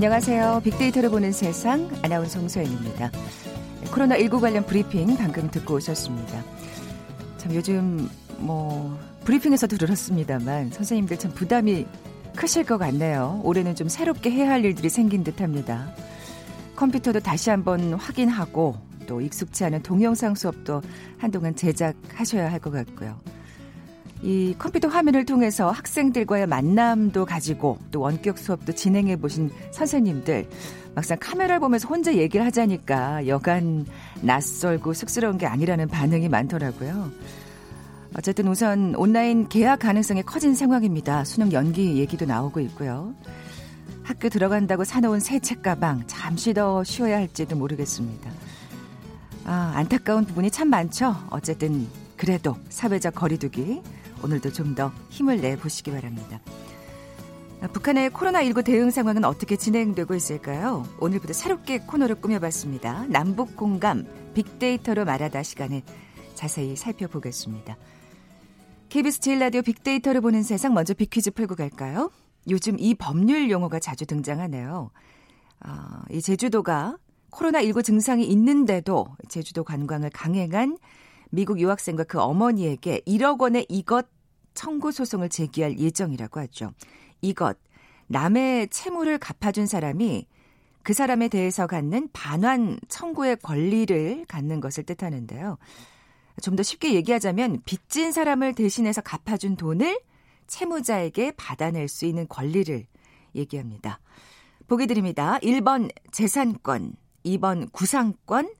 안녕하세요. 빅데이터를 보는 세상 아나운서 홍소연입니다. 코로나19 관련 브리핑 방금 듣고 오셨습니다. 참 요즘 뭐 브리핑에서도 들었습니다만 선생님들 참 부담이 크실 것 같네요. 올해는 좀 새롭게 해야 할 일들이 생긴 듯 합니다. 컴퓨터도 다시 한번 확인하고 또 익숙치 않은 동영상 수업도 한동안 제작하셔야 할 것 같고요. 이 컴퓨터 화면을 통해서 학생들과의 만남도 가지고 또 원격 수업도 진행해 보신 선생님들 막상 카메라를 보면서 혼자 얘기를 하자니까 여간 낯설고 쑥스러운 게 아니라는 반응이 많더라고요. 어쨌든 우선 온라인 계약 가능성이 커진 상황입니다. 수능 연기 얘기도 나오고 있고요. 학교 들어간다고 사놓은 새 책 가방 잠시 더 쉬어야 할지도 모르겠습니다. 아, 안타까운 부분이 참 많죠. 어쨌든 그래도 사회적 거리두기 오늘도 좀 더 힘을 내 보시기 바랍니다. 아, 북한의 코로나19 대응 상황은 어떻게 진행되고 있을까요? 오늘부터 새롭게 코너를 꾸며봤습니다. 남북 공감 빅데이터로 말하다 시간에 자세히 살펴보겠습니다. KBS 제일 라디오 빅데이터를 보는 세상 먼저 빅퀴즈 풀고 갈까요? 요즘 이 법률 용어가 자주 등장하네요. 어, 이 제주도가 코로나19 증상이 있는데도 제주도 관광을 강행한 미국 유학생과 그 어머니에게 1억 원의 이것 청구 소송을 제기할 예정이라고 하죠. 이것 남의 채무를 갚아준 사람이 그 사람에 대해서 갖는 반환 청구의 권리를 갖는 것을 뜻하는데요. 좀 더 쉽게 얘기하자면 빚진 사람을 대신해서 갚아준 돈을 채무자에게 받아낼 수 있는 권리를 얘기합니다. 보기 드립니다. 1번 재산권, 2번 구상권,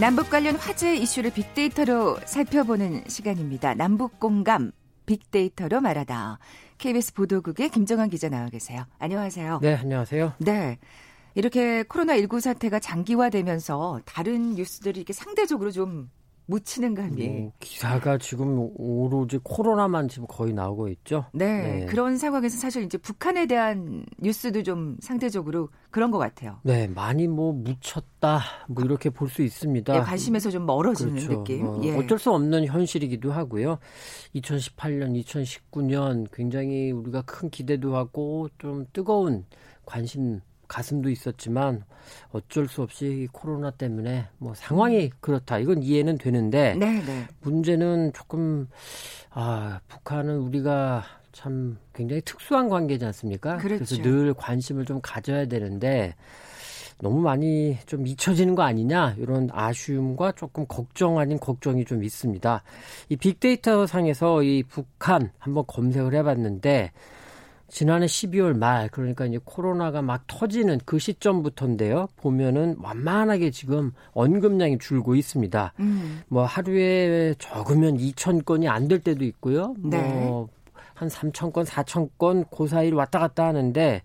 남북 관련 화제 이슈를 빅데이터로 살펴보는 시간입니다. 남북 공감 빅데이터로 말하다. KBS 보도국의 김정환 기자 나와 계세요. 안녕하세요. 네, 안녕하세요. 네. 이렇게 코로나19 사태가 장기화되면서 다른 뉴스들이 이렇게 상대적으로 좀 묻히는 감이. 뭐, 기사가 지금 오로지 코로나만 지금 거의 나오고 있죠. 네, 네, 그런 상황에서 사실 이제 북한에 대한 뉴스도 좀 상대적으로 그런 것 같아요. 네, 많이 뭐 묻혔다 뭐 이렇게 볼 수 있습니다. 네, 관심에서 좀 멀어지는 그렇죠. 느낌. 어, 예. 어쩔 수 없는 현실이기도 하고요. 2018년, 2019년 굉장히 우리가 큰 기대도 하고 좀 뜨거운 관심 가슴도 있었지만 어쩔 수 없이 코로나 때문에 뭐 상황이 그렇다. 이건 이해는 되는데 네네. 네. 문제는 조금 아 북한은 우리가 참 굉장히 특수한 관계지 않습니까? 그렇죠. 그래서 늘 관심을 좀 가져야 되는데 너무 많이 좀 잊혀지는 거 아니냐 이런 아쉬움과 조금 걱정 아닌 걱정이 좀 있습니다. 이 빅데이터 상에서 이 북한 한번 검색을 해봤는데 지난해 12월 말 그러니까 이제 코로나가 막 터지는 그 시점부터인데요. 보면은 완만하게 지금 언급량이 줄고 있습니다. 음. 뭐 하루에 적으면 2천 건이 안 될 때도 있고요. 뭐 네. 한 3천 건, 4천 건, 그 사이를 왔다 갔다 하는데,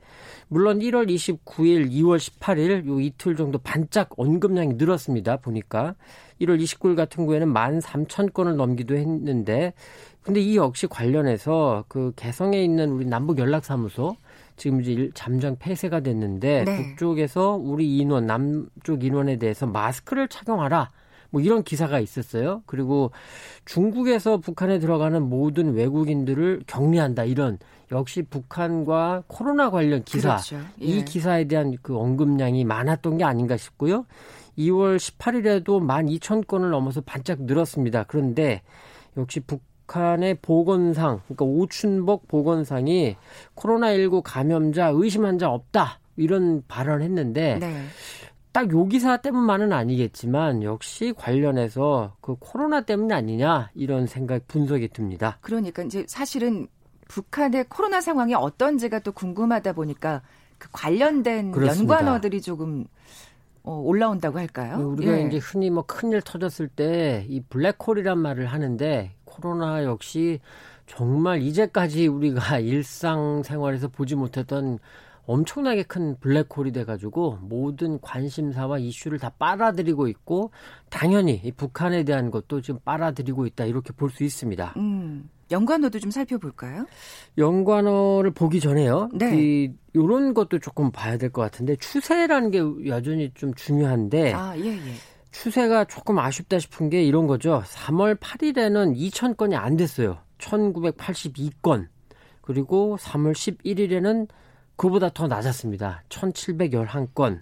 물론 1월 29일, 2월 18일, 요 이틀 정도 반짝 언급량이 늘었습니다. 보니까. 1월 29일 같은 경우에는 1만 3천 건을 넘기도 했는데, 근데 이 역시 관련해서 그 개성에 있는 우리 남북 연락사무소 지금 이제 잠정 폐쇄가 됐는데 네. 북쪽에서 우리 인원 남쪽 인원에 대해서 마스크를 착용하라. 뭐 이런 기사가 있었어요. 그리고 중국에서 북한에 들어가는 모든 외국인들을 격리한다. 이런 역시 북한과 코로나 관련 기사. 그렇죠. 예. 이 기사에 대한 그 언급량이 많았던 게 아닌가 싶고요. 2월 18일에도 12,000건을 넘어서 반짝 늘었습니다. 그런데 역시 북 북한의 보건상, 그러니까 오춘복 보건상이 코로나19 감염자, 의심 환자 없다. 이런 발언을 했는데 네. 딱 요 기사 때문만은 아니겠지만 역시 관련해서 그 코로나 때문 아니냐 이런 생각 분석이 듭니다. 그러니까 이제 사실은 북한의 코로나 상황이 어떤지가 또 궁금하다 보니까 그 관련된 그렇습니다. 연관어들이 조금 어, 올라온다고 할까요? 네, 우리가 예. 이제 흔히 뭐 큰일 터졌을 때 이 블랙홀이란 말을 하는데 코로나 역시 정말 이제까지 우리가 일상생활에서 보지 못했던 엄청나게 큰 블랙홀이 돼가지고 모든 관심사와 이슈를 다 빨아들이고 있고 당연히 이 북한에 대한 것도 지금 빨아들이고 있다 이렇게 볼 수 있습니다. 음. 연관어도 좀 살펴볼까요? 연관어를 보기 전에요. 네. 이 요런 것도 조금 봐야 될 것 같은데 추세라는 게 여전히 좀 중요한데 아, 예, 예. 추세가 조금 아쉽다 싶은 게 이런 거죠. 3월 8일에는 2천 건이 안 됐어요. 1982건. 그리고 3월 11일에는 그보다 더 낮았습니다. 1711건.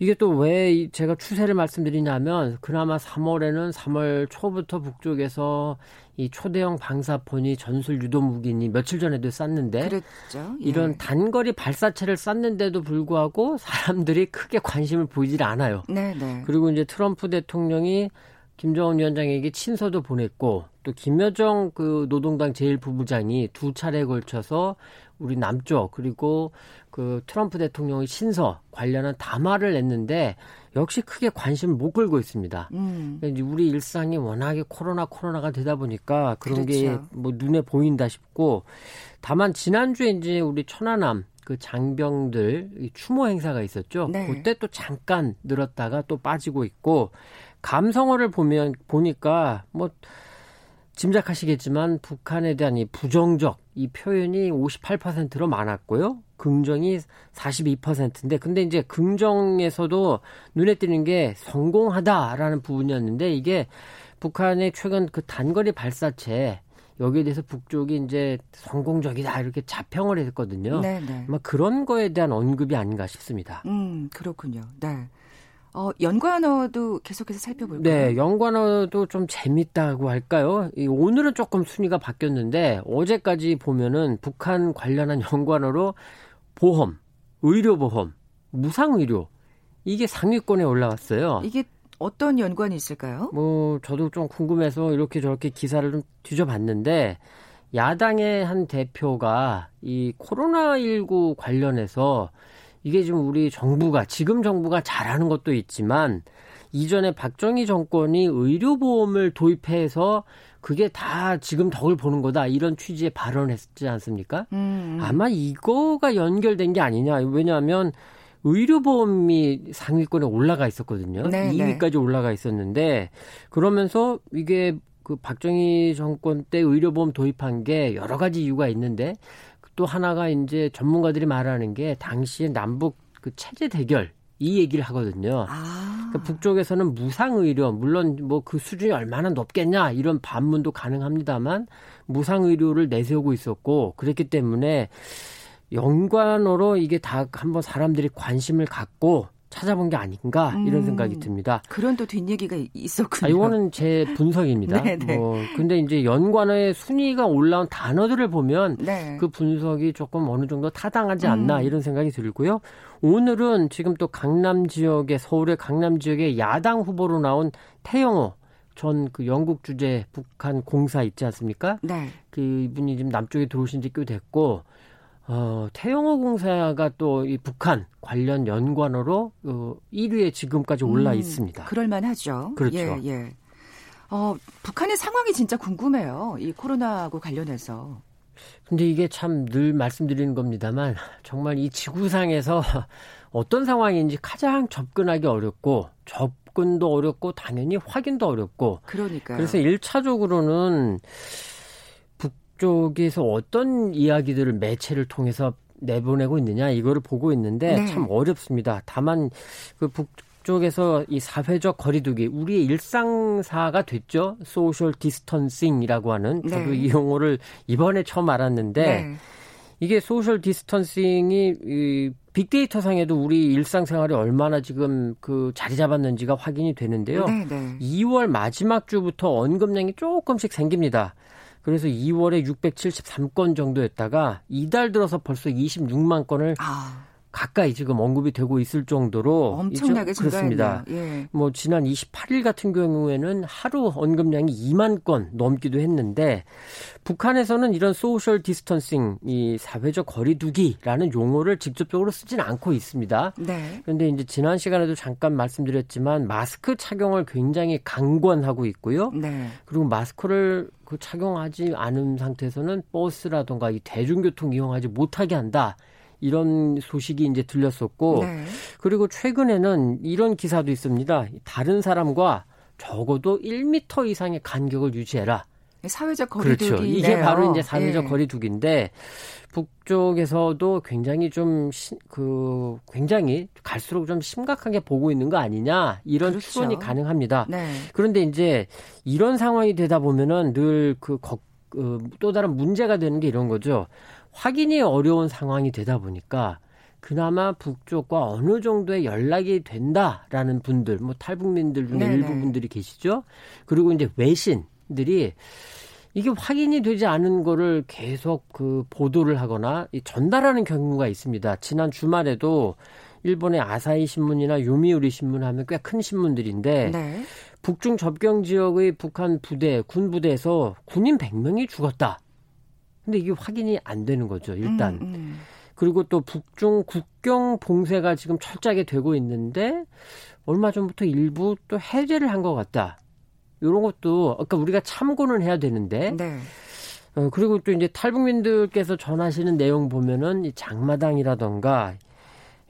이게 또 왜 제가 추세를 말씀드리냐면 그나마 3월에는 3월 초부터 북쪽에서 이 초대형 방사폰이 전술 유도 무기니 며칠 전에도 쐈는데 그랬죠. 예. 이런 단거리 발사체를 쐈는데도 불구하고 사람들이 크게 관심을 보이질 않아요. 네네. 네. 그리고 이제 트럼프 대통령이 김정은 위원장에게 친서도 보냈고 또 김여정 그 노동당 제1부부장이 두 차례에 걸쳐서 우리 남쪽 그리고 그 트럼프 대통령의 신서 관련한 담화를 냈는데 역시 크게 관심을 못 끌고 있습니다. 음. 그러니까 우리 일상이 워낙에 코로나 코로나가 되다 보니까 그런 그렇죠. 게뭐 눈에 보인다 싶고 다만 지난주에 이제 우리 천안함 그 장병들 추모 행사가 있었죠. 네. 그때 또 잠깐 늘었다가 또 빠지고 있고 감성어를 보면 보니까 뭐 짐작하시겠지만 북한에 대한 이 부정적 이 표현이 58%로 많았고요. 긍정이 42%인데 근데 이제 긍정에서도 눈에 띄는 게 성공하다라는 부분이었는데 이게 북한의 최근 그 단거리 발사체 여기에 대해서 북쪽이 이제 성공적이다 이렇게 자평을 했거든요. 네, 네. 아마 그런 거에 대한 언급이 아닌가 싶습니다. 음, 그렇군요. 네. 어, 연관어도 계속해서 살펴볼까요? 네, 연관어도 좀 재밌다고 할까요? 이, 오늘은 조금 순위가 바뀌었는데 어제까지 보면은 북한 관련한 연관어로 보험, 의료보험, 무상의료 이게 상위권에 올라왔어요. 이게 어떤 연관이 있을까요? 뭐 저도 좀 궁금해서 이렇게 저렇게 기사를 좀 뒤져봤는데 야당의 한 대표가 이 코로나 19 관련해서 이게 지금 우리 정부가 지금 정부가 잘하는 것도 있지만 이전에 박정희 정권이 의료보험을 도입해서 그게 다 지금 덕을 보는 거다 이런 취지의 발언했지 않습니까? 음, 음. 아마 이거가 연결된 게 아니냐. 왜냐하면 의료보험이 상위권에 올라가 있었거든요. 네, 2위까지 네. 올라가 있었는데 그러면서 이게 그 박정희 정권 때 의료보험 도입한 게 여러 가지 이유가 있는데 또 하나가 이제 전문가들이 말하는 게 당시에 남북 그 체제 대결 이 얘기를 하거든요. 아. 그러니까 북쪽에서는 무상 의료 물론 뭐 그 수준이 얼마나 높겠냐 이런 반문도 가능합니다만 무상 의료를 내세우고 있었고 그랬기 때문에 연관어로 이게 다 한번 사람들이 관심을 갖고 찾아본 게 아닌가 이런 음, 생각이 듭니다. 그런 또 뒷얘기가 있었군요. 아, 이거는 제 분석입니다. 네, 네. 뭐 근데 이제 연관어의 순위가 올라온 단어들을 보면 네. 그 분석이 조금 어느 정도 타당하지 않나 음. 이런 생각이 들고요. 오늘은 지금 또 강남 지역에 서울의 강남 지역에 야당 후보로 나온 태영호 전그 영국 주재 북한 공사 있지 않습니까? 네. 그 이분이 지금 남쪽에 들어오신 지 꽤 됐고 어, 태영호 공사가 또 이 북한 관련 연관어로 어, 1위에 지금까지 올라 음, 있습니다. 그럴만 하죠. 그렇죠. 예, 예. 어, 북한의 상황이 진짜 궁금해요. 이 코로나하고 관련해서. 근데 이게 참 늘 말씀드리는 겁니다만 정말 이 지구상에서 어떤 상황인지 가장 접근하기 어렵고 접근도 어렵고 당연히 확인도 어렵고 그러니까 그래서 1차적으로는 북쪽에서 어떤 이야기들을 매체를 통해서 내보내고 있느냐 이거를 보고 있는데 네. 참 어렵습니다. 다만 그 북쪽에서 이 사회적 거리두기 우리의 일상사가 됐죠. social distancing이라고 하는 네. 저도 이 용어를 이번에 처음 알았는데 네. 이게 social distancing이 이 빅데이터 상에도 우리 일상생활이 얼마나 지금 그 자리 잡았는지가 확인이 되는데요. 2월 마지막 주부터 언급량이 조금씩 생깁니다. 그래서 2월에 673건 정도였다가 이달 들어서 벌써 26만 건을 아. 가까이 지금 언급이 되고 있을 정도로 엄청나게 그렇습니다. 예. 뭐 지난 28일 같은 경우에는 하루 언급량이 2만 건 넘기도 했는데 북한에서는 이런 social distancing 이 사회적 거리두기라는 용어를 직접적으로 쓰진 않고 있습니다. 네. 그런데 이제 지난 시간에도 잠깐 말씀드렸지만 마스크 착용을 굉장히 강권하고 있고요. 네. 그리고 마스크를 그 착용하지 않은 상태에서는 버스라던가 이 대중교통 이용하지 못하게 한다. 이런 소식이 이제 들렸었고 네. 그리고 최근에는 이런 기사도 있습니다. 다른 사람과 적어도 1미터 이상의 간격을 유지해라. 사회적 거리두기. 그렇죠. 이게 바로 이제 사회적 네. 거리두기인데 북쪽에서도 굉장히 좀 그 굉장히 갈수록 좀 심각하게 보고 있는 거 아니냐 이런 그렇죠. 추론이 가능합니다. 네. 그런데 이제 이런 상황이 되다 보면은 늘그 그, 또 다른 문제가 되는 게 이런 거죠. 확인이 어려운 상황이 되다 보니까 그나마 북쪽과 어느 정도의 연락이 된다라는 분들, 뭐 탈북민들 중에 네네. 일부 분들이 계시죠. 그리고 이제 외신들이 이게 확인이 되지 않은 거를 계속 그 보도를 하거나 전달하는 경우가 있습니다. 지난 주말에도 일본의 아사히 신문이나 요미우리 신문 하면 꽤 큰 신문들인데 네. 북중 접경 지역의 북한 부대, 군 부대에서 군인 100명이 죽었다. 근데 이게 확인이 안 되는 거죠, 일단. 음, 음. 그리고 또 북중 국경 봉쇄가 지금 철저하게 되고 있는데 얼마 전부터 일부 또 해제를 한 것 같다. 이런 것도 아까 우리가 참고는 해야 되는데. 네. 어, 그리고 또 이제 탈북민들께서 전하시는 내용 보면은 이 장마당이라던가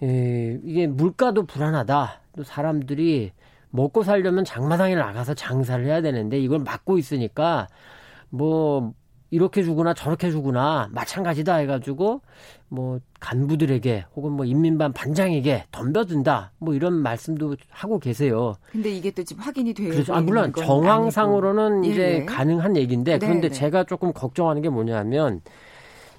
예, 이게 물가도 불안하다. 또 사람들이 먹고 살려면 장마당에 나가서 장사를 해야 되는데 이걸 막고 있으니까 뭐 이렇게 주구나 저렇게 주구나 마찬가지다 해가지고 뭐 간부들에게 혹은 뭐 인민반 반장에게 덤벼든다 뭐 이런 말씀도 하고 계세요. 근데 이게 또 지금 확인이 돼요. 그렇죠. 아, 물론 정황상으로는 아니고. 이제 예. 가능한 얘기인데 그런데 네, 네. 제가 조금 걱정하는 게 뭐냐면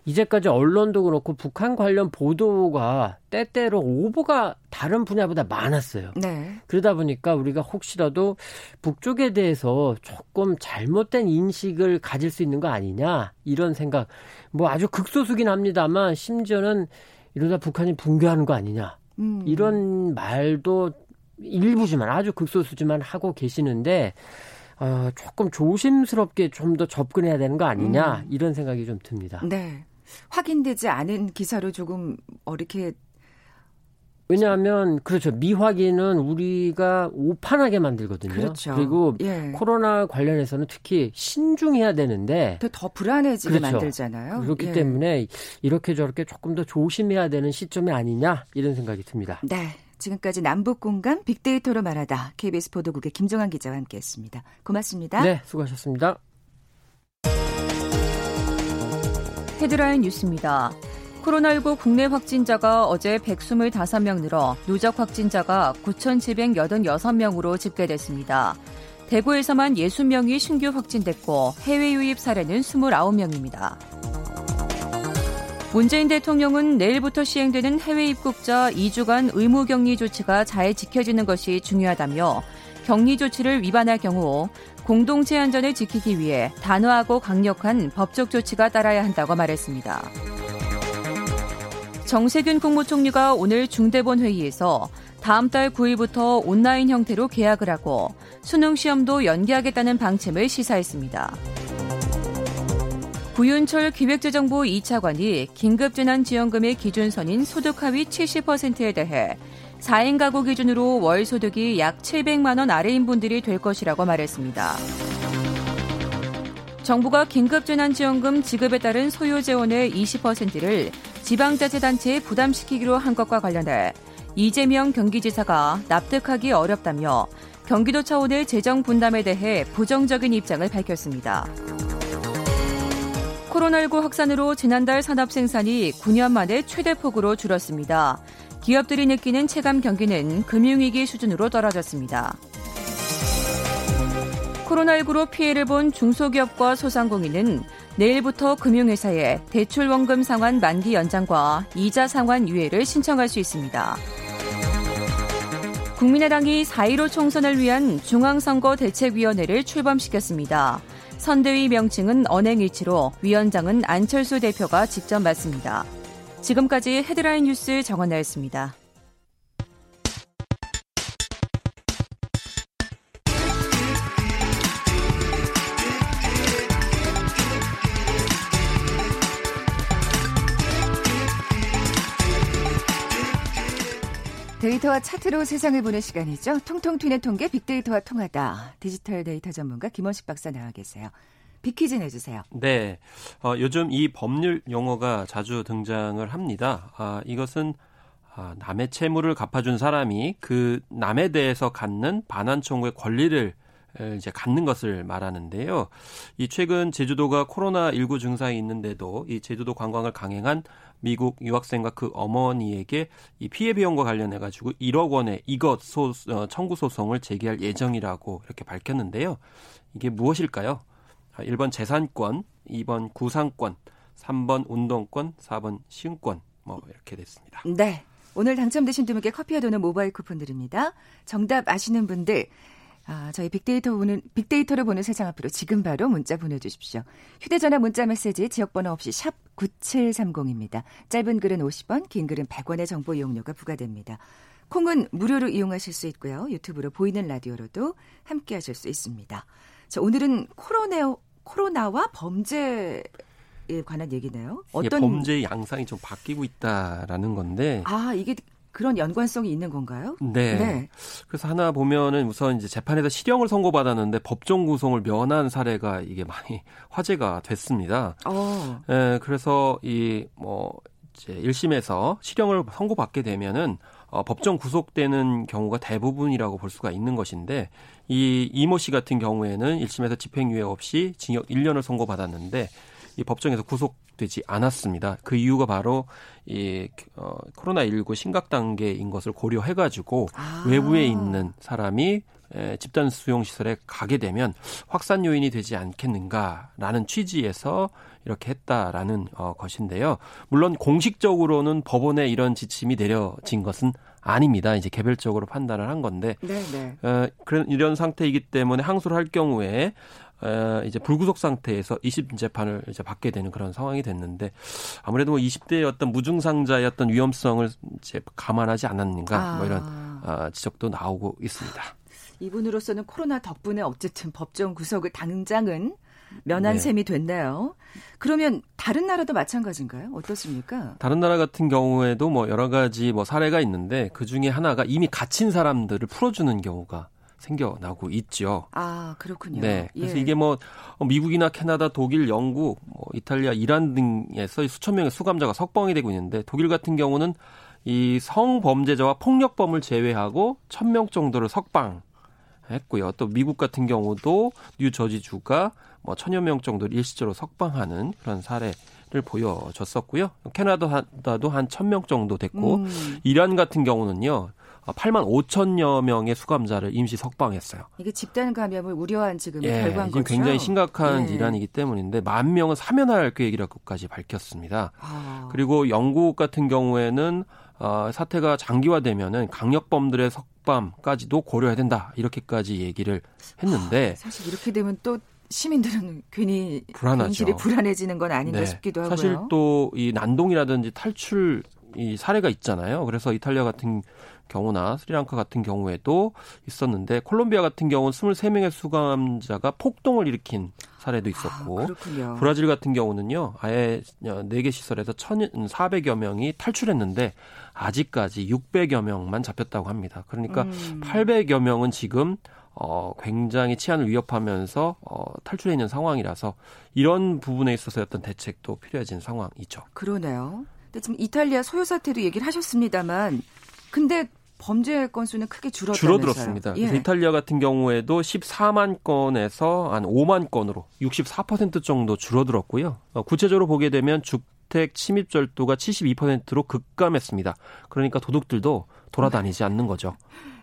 이제까지 언론도 그렇고 북한 관련 보도가 때때로 오보가 다른 분야보다 많았어요. 네. 그러다 보니까 우리가 혹시라도 북쪽에 대해서 조금 잘못된 인식을 가질 수 있는 거 아니냐 이런 생각 뭐 아주 극소수긴 합니다만 심지어는 이러다 북한이 붕괴하는 거 아니냐 음. 이런 말도 일부지만 아주 극소수지만 하고 계시는데 어, 조금 조심스럽게 좀 더 접근해야 되는 거 아니냐 음. 이런 생각이 좀 듭니다. 네. 확인되지 않은 기사로 조금 어렵게 왜냐하면 그렇죠 미확인은 우리가 오판하게 만들거든요. 그렇죠. 그리고 예. 코로나 관련해서는 특히 신중해야 되는데 더 불안해지게 그렇죠. 만들잖아요. 그렇기 예. 때문에 이렇게 저렇게 조금 더 조심해야 되는 시점이 아니냐 이런 생각이 듭니다. 네. 지금까지 남북 공간 빅데이터로 말하다 KBS 보도국의 김정환 기자와 함께했습니다. 고맙습니다. 네, 수고하셨습니다. 헤드라인 뉴스입니다. 코로나19 국내 확진자가 어제 125명 늘어 누적 확진자가 9,786명으로 집계됐습니다. 대구에서만 60명이 신규 확진됐고 해외 유입 사례는 29명입니다. 문재인 대통령은 내일부터 시행되는 해외 입국자 2주간 의무 격리 조치가 잘 지켜지는 것이 중요하다며 격리 조치를 위반할 경우 공동체 안전을 지키기 위해 단호하고 강력한 법적 조치가 따라야 한다고 말했습니다. 정세균 국무총리가 오늘 중대본 회의에서 다음 달 9일부터 온라인 형태로 계약을 하고 수능 시험도 연기하겠다는 방침을 시사했습니다. 구윤철 기획재정부 2차관이 긴급재난지원금의 기준선인 소득 하위 70%에 대해 4인 가구 기준으로 월 소득이 약 700만 원 아래인 분들이 될 것이라고 말했습니다. 정부가 긴급재난지원금 지급에 따른 소요 재원의 20%를 지방자치단체에 부담시키기로 한 것과 관련해 이재명 경기지사가 납득하기 어렵다며 경기도 차원의 재정 분담에 대해 부정적인 입장을 밝혔습니다. 코로나19 확산으로 지난달 산업 생산이 9년 만에 최대폭으로 줄었습니다. 기업들이 느끼는 체감 경기는 금융위기 수준으로 떨어졌습니다. 코로나19로 피해를 본 중소기업과 소상공인은 내일부터 금융회사에 대출원금 상환 만기 연장과 이자 상환 유예를 신청할 수 있습니다. 국민의당이 4.15 총선을 위한 중앙선거 대책위원회를 출범시켰습니다. 선대위 명칭은 언행일치로 위원장은 안철수 대표가 직접 맡습니다. 지금까지 헤드라인 뉴스 정원나였습니다. 데이터와 차트로 세상을 보는 시간이죠. 통통 튀는 통계 빅데이터와 통하다. 디지털 데이터 전문가 김원식 박사 나와 계세요. 빅퀴즈 내주세요. 네. 어, 요즘 이 법률 용어가 자주 등장을 합니다. 아, 이것은 아, 남의 채무를 갚아준 사람이 그 남에 대해서 갖는 반환 청구의 권리를 이제 갖는 것을 말하는데요. 이 최근 제주도가 코로나19 증상이 있는데도 이 제주도 관광을 강행한 미국 유학생과 그 어머니에게 이 피해 비용과 관련해 가지고 1억 원의 이것 소, 어, 청구 소송을 제기할 예정이라고 이렇게 밝혔는데요. 이게 무엇일까요? 1번 재산권, 2번 구상권, 3번 운동권, 4번 시흥권 뭐 이렇게 됐습니다. 네. 오늘 당첨되신 두 분께 커피와 도는 모바일 쿠폰 드립니다. 정답 아시는 분들 아, 저희 빅데이터 보는 빅데이터를 보는 세상 앞으로 지금 바로 문자 보내주십시오. 휴대전화 문자 메시지 지역번호 없이 샵 9730입니다. 짧은 글은 50원, 긴 글은 100원의 정보 이용료가 부과됩니다. 콩은 무료로 이용하실 수 있고요. 유튜브로 보이는 라디오로도 함께하실 수 있습니다. 자, 오늘은 코로나 코로나와 범죄에 관한 얘기네요. 어떤 범죄의 양상이 좀 바뀌고 있다라는 건데. 아 이게 그런 연관성이 있는 건가요? 네. 네. 그래서 하나 보면은 우선 이제 재판에서 실형을 선고받았는데 법정 구속을 면한 사례가 이게 많이 화제가 됐습니다. 어. 예, 그래서 이 뭐 이제 1심에서 실형을 선고받게 되면은 어, 법정 구속되는 경우가 대부분이라고 볼 수가 있는 것인데 이 이모 씨 같은 경우에는 1심에서 집행유예 없이 징역 1년을 선고받았는데 이 법정에서 구속되지 않았습니다. 그 이유가 바로 이 어, 코로나19 심각 단계인 것을 고려해 가지고 아. 외부에 있는 사람이 에, 집단 수용 시설에 가게 되면 확산 요인이 되지 않겠는가라는 취지에서 이렇게 했다라는 어, 것인데요. 물론 공식적으로는 법원에 이런 지침이 내려진 것은 아닙니다. 이제 개별적으로 판단을 한 건데 네네. 네. 어, 그런 이런 상태이기 때문에 항소를 할 경우에 어, 이제 불구속 상태에서 20심 재판을 이제 받게 되는 그런 상황이 됐는데 아무래도 뭐 20대의 어떤 무증상자의 어떤 위험성을 이제 감안하지 않았는가 아. 뭐 이런 어, 지적도 나오고 있습니다. 이분으로서는 코로나 덕분에 어쨌든 법정 구속을 당장은 면한 네. 셈이 됐네요. 그러면 다른 나라도 마찬가지인가요? 어떻습니까? 다른 나라 같은 경우에도 뭐 여러 가지 뭐 사례가 있는데 그 중에 하나가 이미 갇힌 사람들을 풀어주는 경우가 생겨나고 있죠. 아, 그렇군요. 네. 그래서 예. 이게 뭐 미국이나 캐나다, 독일, 영국, 뭐 이탈리아, 이란 등에서 수천 명의 수감자가 석방이 되고 있는데 독일 같은 경우는 이 성범죄자와 폭력범을 제외하고 천 명 정도를 석방 했고요. 또 미국 같은 경우도 뉴저지주가 뭐 천여 명 정도를 일시적으로 석방하는 그런 사례 를 보여줬었고요. 캐나다도 한 천 명 정도 됐고 음. 이란 같은 경우는요. 8만 5천여 명의 수감자를 임시 석방했어요. 이게 집단 감염을 우려한 지금 예, 결과인 거죠. 굉장히 심각한 예. 질환이기 때문인데 만 명은 사면할 계획이라고까지 밝혔습니다. 아. 그리고 영국 같은 경우에는 어, 사태가 장기화되면은 강력범들의 석 방까지도 고려해야 된다 이렇게까지 얘기를 했는데 아, 사실 이렇게 되면 또 시민들은 괜히 불안하죠. 불안해지는 건 아닌가 네. 싶기도 하고요. 사실 또 이 난동이라든지 탈출 이 사례가 있잖아요. 그래서 이탈리아 같은 경우나 스리랑카 같은 경우에도 있었는데 콜롬비아 같은 경우는 23명의 수감자가 폭동을 일으킨 사례도 있었고 아, 브라질 같은 경우는요. 아예 4개 시설에서 1,400여 명이 탈출했는데 아직까지 600여 명만 잡혔다고 합니다. 그러니까 음. 800여 명은 지금 어, 굉장히 치안을 위협하면서 어, 탈출해 있는 상황이라서 이런 부분에 있어서 어떤 대책도 필요해진 상황이죠. 그러네요. 근데 지금 이탈리아 소요 사태도 얘기를 하셨습니다만 근데 범죄 건수는 크게 줄었다면서요. 줄어들었습니다. 예. 이탈리아 같은 경우에도 14만 건에서 한 5만 건으로 64% 정도 줄어들었고요. 어, 구체적으로 보게 되면 주택 침입 절도가 72%로 급감했습니다. 그러니까 도둑들도 돌아다니지 않는 거죠.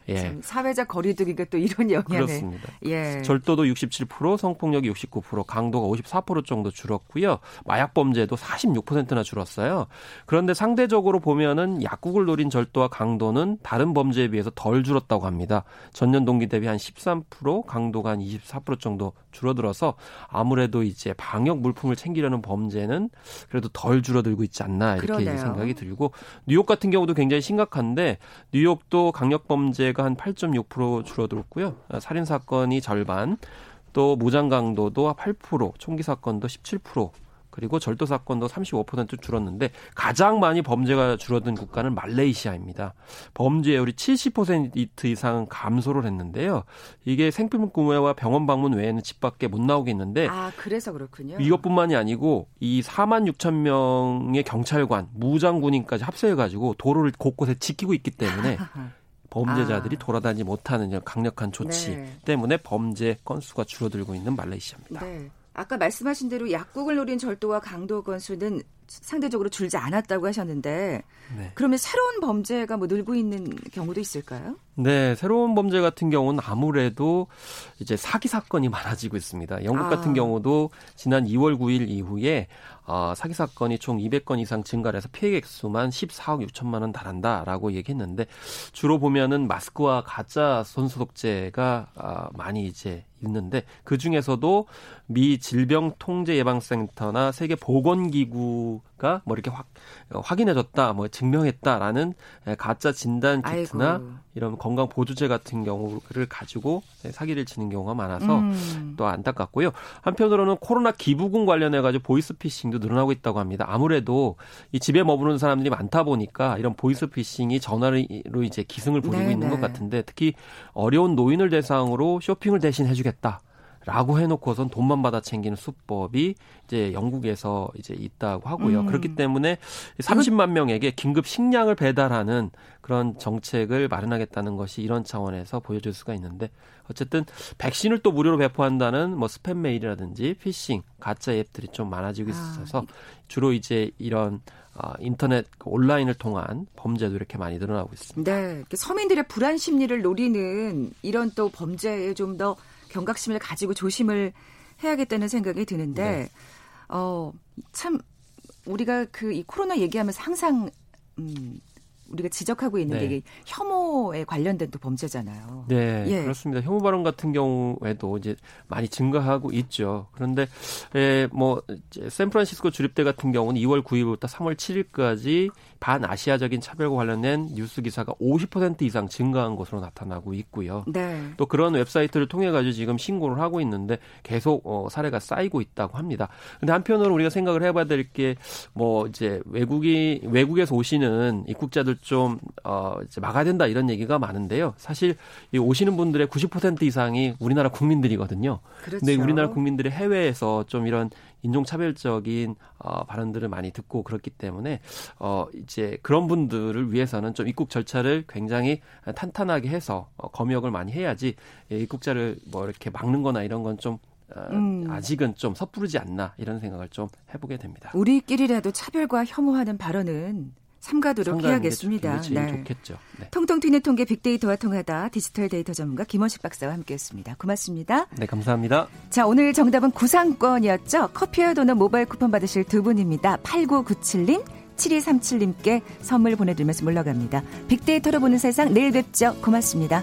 예. 사회적 거리두기가 또 이런 영향을 그렇습니다. 예. 절도도 67%, 성폭력이 69%, 강도가 54% 정도 줄었고요. 마약 범죄도 46%나 줄었어요. 그런데 상대적으로 보면은 약국을 노린 절도와 강도는 다른 범죄에 비해서 덜 줄었다고 합니다. 전년 동기 대비 한 13%, 강도가 한 24% 정도 줄어들어서 아무래도 이제 방역 물품을 챙기려는 범죄는 그래도 덜 줄어들고 있지 않나 이렇게 생각이 들고 뉴욕 같은 경우도 굉장히 심각한데 뉴욕도 강력 범죄 가 한 8.6% 줄어들었고요. 살인 사건이 절반, 또 무장 강도도 8%, 총기 사건도 17% 그리고 절도 사건도 35% 줄었는데 가장 많이 범죄가 줄어든 국가는 말레이시아입니다. 범죄율이 70% 이상 감소를 했는데요. 이게 생필품 구매와 병원 방문 외에는 집 밖에 못 나오겠는데 아, 그래서 그렇군요. 이것뿐만이 아니고 이 4만 6천 명의 경찰관, 무장 군인까지 합세해 가지고 도로를 곳곳에 지키고 있기 때문에 범죄자들이 아. 돌아다니지 못하는 강력한 조치 네. 때문에 범죄 건수가 줄어들고 있는 말레이시아입니다. 네. 아까 말씀하신 대로 약국을 노린 절도와 강도 건수는 상대적으로 줄지 않았다고 하셨는데 네. 그러면 새로운 범죄가 뭐 늘고 있는 경우도 있을까요? 네, 새로운 범죄 같은 경우는 아무래도 이제 사기 사건이 많아지고 있습니다. 영국 아. 같은 경우도 지난 2월 9일 이후에 어, 사기 사건이 총 200건 이상 증가를 해서 피해 액수만 14억 6천만 원 달한다라고 얘기했는데 주로 보면은 마스크와 가짜 손소독제가 어, 많이 이제 있는데 그 중에서도 미 질병통제예방센터나 세계 보건기구 가뭐 이렇게 확, 어, 확인해줬다, 뭐 증명했다라는 가짜 진단 키트나 아이고. 이런 건강 보조제 같은 경우를 가지고 사기를 치는 경우가 많아서 음. 또 안타깝고요. 한편으로는 코로나 기부금 관련해 가지고 보이스피싱도 늘어나고 있다고 합니다. 아무래도 이 집에 머무르는 사람들이 많다 보니까 이런 보이스피싱이 전화로 이제 기승을 부리고 네네. 있는 것 같은데 특히 어려운 노인을 대상으로 쇼핑을 대신 해주겠다. 라고 해놓고선 돈만 받아 챙기는 수법이 이제 영국에서 이제 있다고 하고요. 음. 그렇기 때문에 30만 명에게 긴급 식량을 배달하는 그런 정책을 마련하겠다는 것이 이런 차원에서 보여줄 수가 있는데 어쨌든 백신을 또 무료로 배포한다는 뭐 스팸 메일이라든지 피싱 가짜 앱들이 좀 많아지고 아. 있어서 아. 주로 이제 이런 어, 인터넷 그 온라인을 통한 범죄도 이렇게 많이 늘어나고 있습니다. 네, 서민들의 불안 심리를 노리는 이런 또 범죄에 좀더 경각심을 가지고 조심을 해야겠다는 생각이 드는데 네. 어참 우리가 그 이 코로나 얘기하면서 항상 음 우리가 지적하고 있는 네. 게 혐오에 관련된 또 범죄잖아요. 네, 예. 그렇습니다. 혐오 발언 같은 경우에도 이제 많이 증가하고 있죠. 그런데 에, 뭐 샌프란시스코 주립대 같은 경우는 2월 9일부터 3월 7일까지 반아시아적인 차별과 관련된 뉴스 기사가 50% 이상 증가한 것으로 나타나고 있고요. 네. 또 그런 웹사이트를 통해 가지고 지금 신고를 하고 있는데 계속 어, 사례가 쌓이고 있다고 합니다. 근데 한편으로 우리가 생각을 해봐야 될 게 뭐 이제 외국이 외국에서 오시는 입국자들 좀 어, 이제 막아야 된다 이런 얘기가 많은데요. 사실 이 오시는 분들의 90% 이상이 우리나라 국민들이거든요. 그렇죠. 근데 우리나라 국민들이 해외에서 좀 이런 인종차별적인 어, 발언들을 많이 듣고 그렇기 때문에 어, 이제 그런 분들을 위해서는 좀 입국 절차를 굉장히 탄탄하게 해서 어, 검역을 많이 해야지 예, 입국자를 뭐 이렇게 막는 거나 이런 건좀 어, 음. 아직은 좀 섣부르지 않나 이런 생각을 좀 해보게 됩니다. 우리끼리라도 차별과 혐오하는 발언은 삼가도록 해야겠습니다. 네. 좋겠죠. 네. 통통 튀는 통계 빅데이터와 통하다 디지털 데이터 전문가 김원식 박사와 함께했습니다. 고맙습니다. 네, 감사합니다. 자, 오늘 정답은 구상권이었죠. 커피와 도넛 모바일 쿠폰 받으실 두 분입니다. 8997님, 7237님께 선물 보내드리면서 물러갑니다. 빅데이터로 보는 세상 내일 뵙죠. 고맙습니다.